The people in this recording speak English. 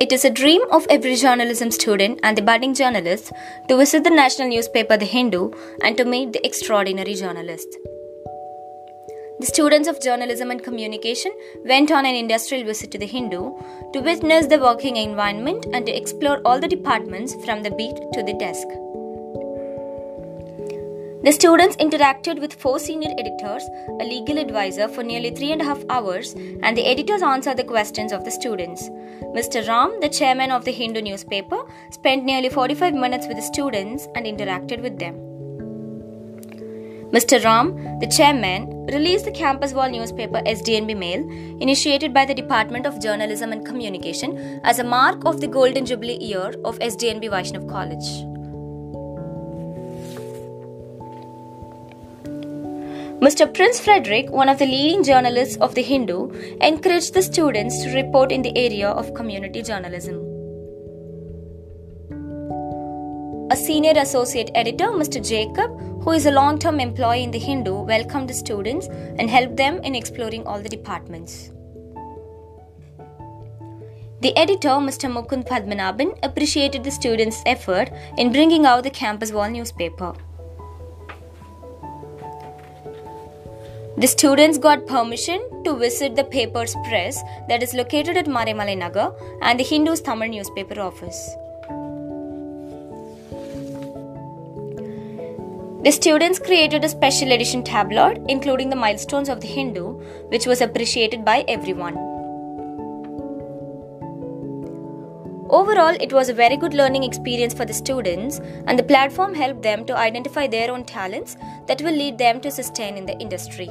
It is a dream of every journalism student and the budding journalist to visit the national newspaper The Hindu and to meet the extraordinary journalist. The students of journalism and communication went on an industrial visit to The Hindu to witness the working environment and to explore all the departments from the beat to the desk. The students interacted with four senior editors, a legal advisor for nearly three and a half hours, and the editors answered the questions of the students. Mr. Ram, the chairman of the Hindu newspaper, spent nearly 45 minutes with the students and interacted with them. Mr. Ram, the chairman, released the campus wall newspaper SDNB Mail, initiated by the Department of Journalism and Communication as a mark of the Golden Jubilee year of SDNB Vaishnav College. Mr. Prince Frederick, one of the leading journalists of The Hindu, encouraged the students to report in the area of community journalism. A senior associate editor, Mr. Jacob, who is a long term employee in The Hindu, welcomed the students and helped them in exploring all the departments. The editor, Mr. Mukund Padmanabhan, appreciated the students' effort in bringing out the campus wall newspaper. The students got permission to visit the paper's press that is located at Maraimalai Nagar and the Hindu's Tamil newspaper office. The students created a special edition tabloid including the milestones of the Hindu, which was appreciated by everyone. Overall, it was a very good learning experience for the students, and the platform helped them to identify their own talents that will lead them to sustain in the industry.